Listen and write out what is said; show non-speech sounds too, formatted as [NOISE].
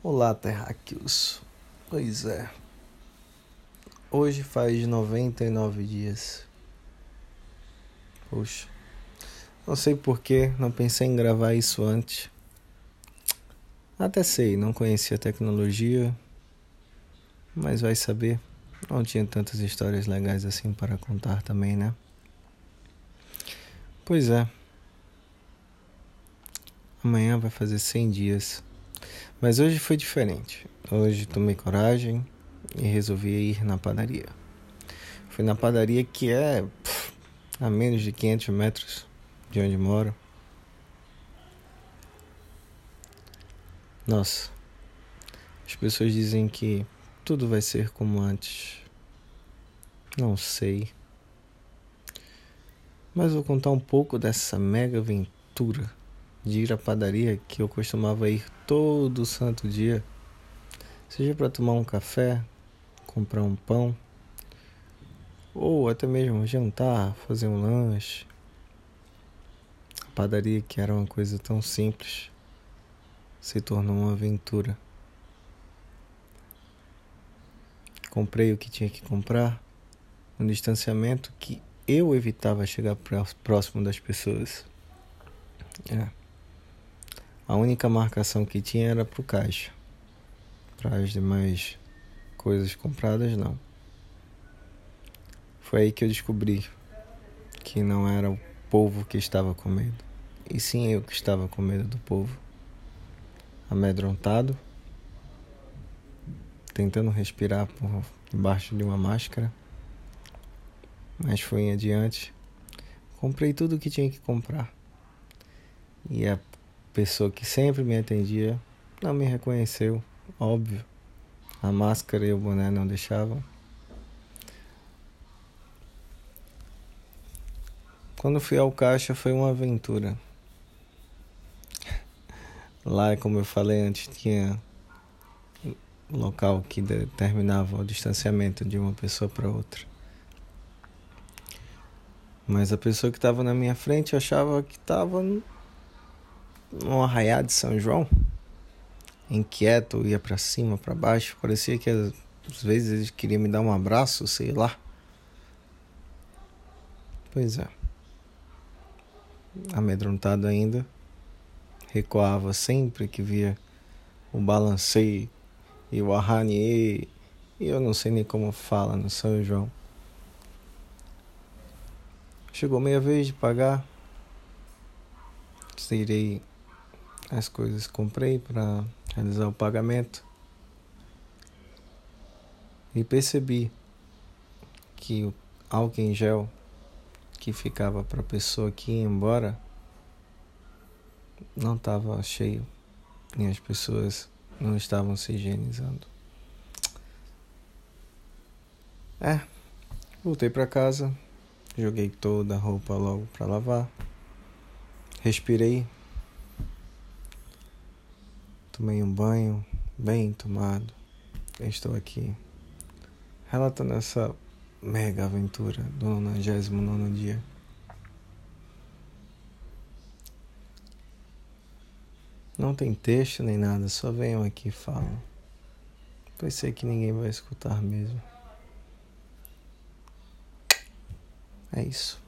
Olá, terráqueos. Pois é. Hoje faz 99 dias. Poxa. Não sei porquê, não pensei em gravar isso antes. Até sei, não conhecia a tecnologia. Mas vai saber. Não tinha tantas histórias legais assim para contar também, né? Pois é. Amanhã vai fazer 100 dias mas hoje foi diferente. Hoje tomei coragem e resolvi ir na padaria. Fui na padaria que é pff, a menos de 500 metros de onde moro. Nossa, as pessoas dizem que tudo vai ser como antes. Não sei. Mas vou contar um pouco dessa mega aventura de ir à padaria que eu costumava ir todo santo dia, seja para tomar um café, comprar um pão, ou até mesmo jantar, fazer um lanche. A padaria, que era uma coisa tão simples, se tornou uma aventura. Comprei o que tinha que comprar, um distanciamento que eu evitava chegar próximo das pessoas. É. A única marcação que tinha era para o caixa. Para as demais coisas compradas, não. Foi aí que eu descobri que não era o povo que estava com medo, e sim eu que estava com medo do povo. Amedrontado, tentando respirar por debaixo de uma máscara, mas fui em adiante. Comprei tudo o que tinha que comprar. E a pessoa que sempre me atendia não me reconheceu, óbvio. A máscara e o boné não deixavam. Quando fui ao caixa foi uma aventura. [LAUGHS] Lá, como eu falei antes, tinha local que determinava o distanciamento de uma pessoa para outra. Mas a pessoa que estava na minha frente achava que estava no arraial de São João, inquieto, ia para cima, para baixo, parecia que às vezes ele queria me dar um abraço, sei lá. Pois é. Amedrontado ainda, recuava sempre que via o balancei e o arraniei, e eu não sei nem como fala no São João. Chegou meia vez de pagar, tirei as coisas que comprei para realizar o pagamento e percebi que o álcool em gel que ficava para a pessoa que ia embora não estava cheio e as pessoas não estavam se higienizando. É, voltei para casa, joguei toda a roupa logo para lavar, respirei Tomei um banho bem tomado. Estou aqui relatando essa mega aventura do 99 dia. Não tem texto nem nada, só venham aqui e falam. Pois sei que ninguém vai escutar mesmo. É isso.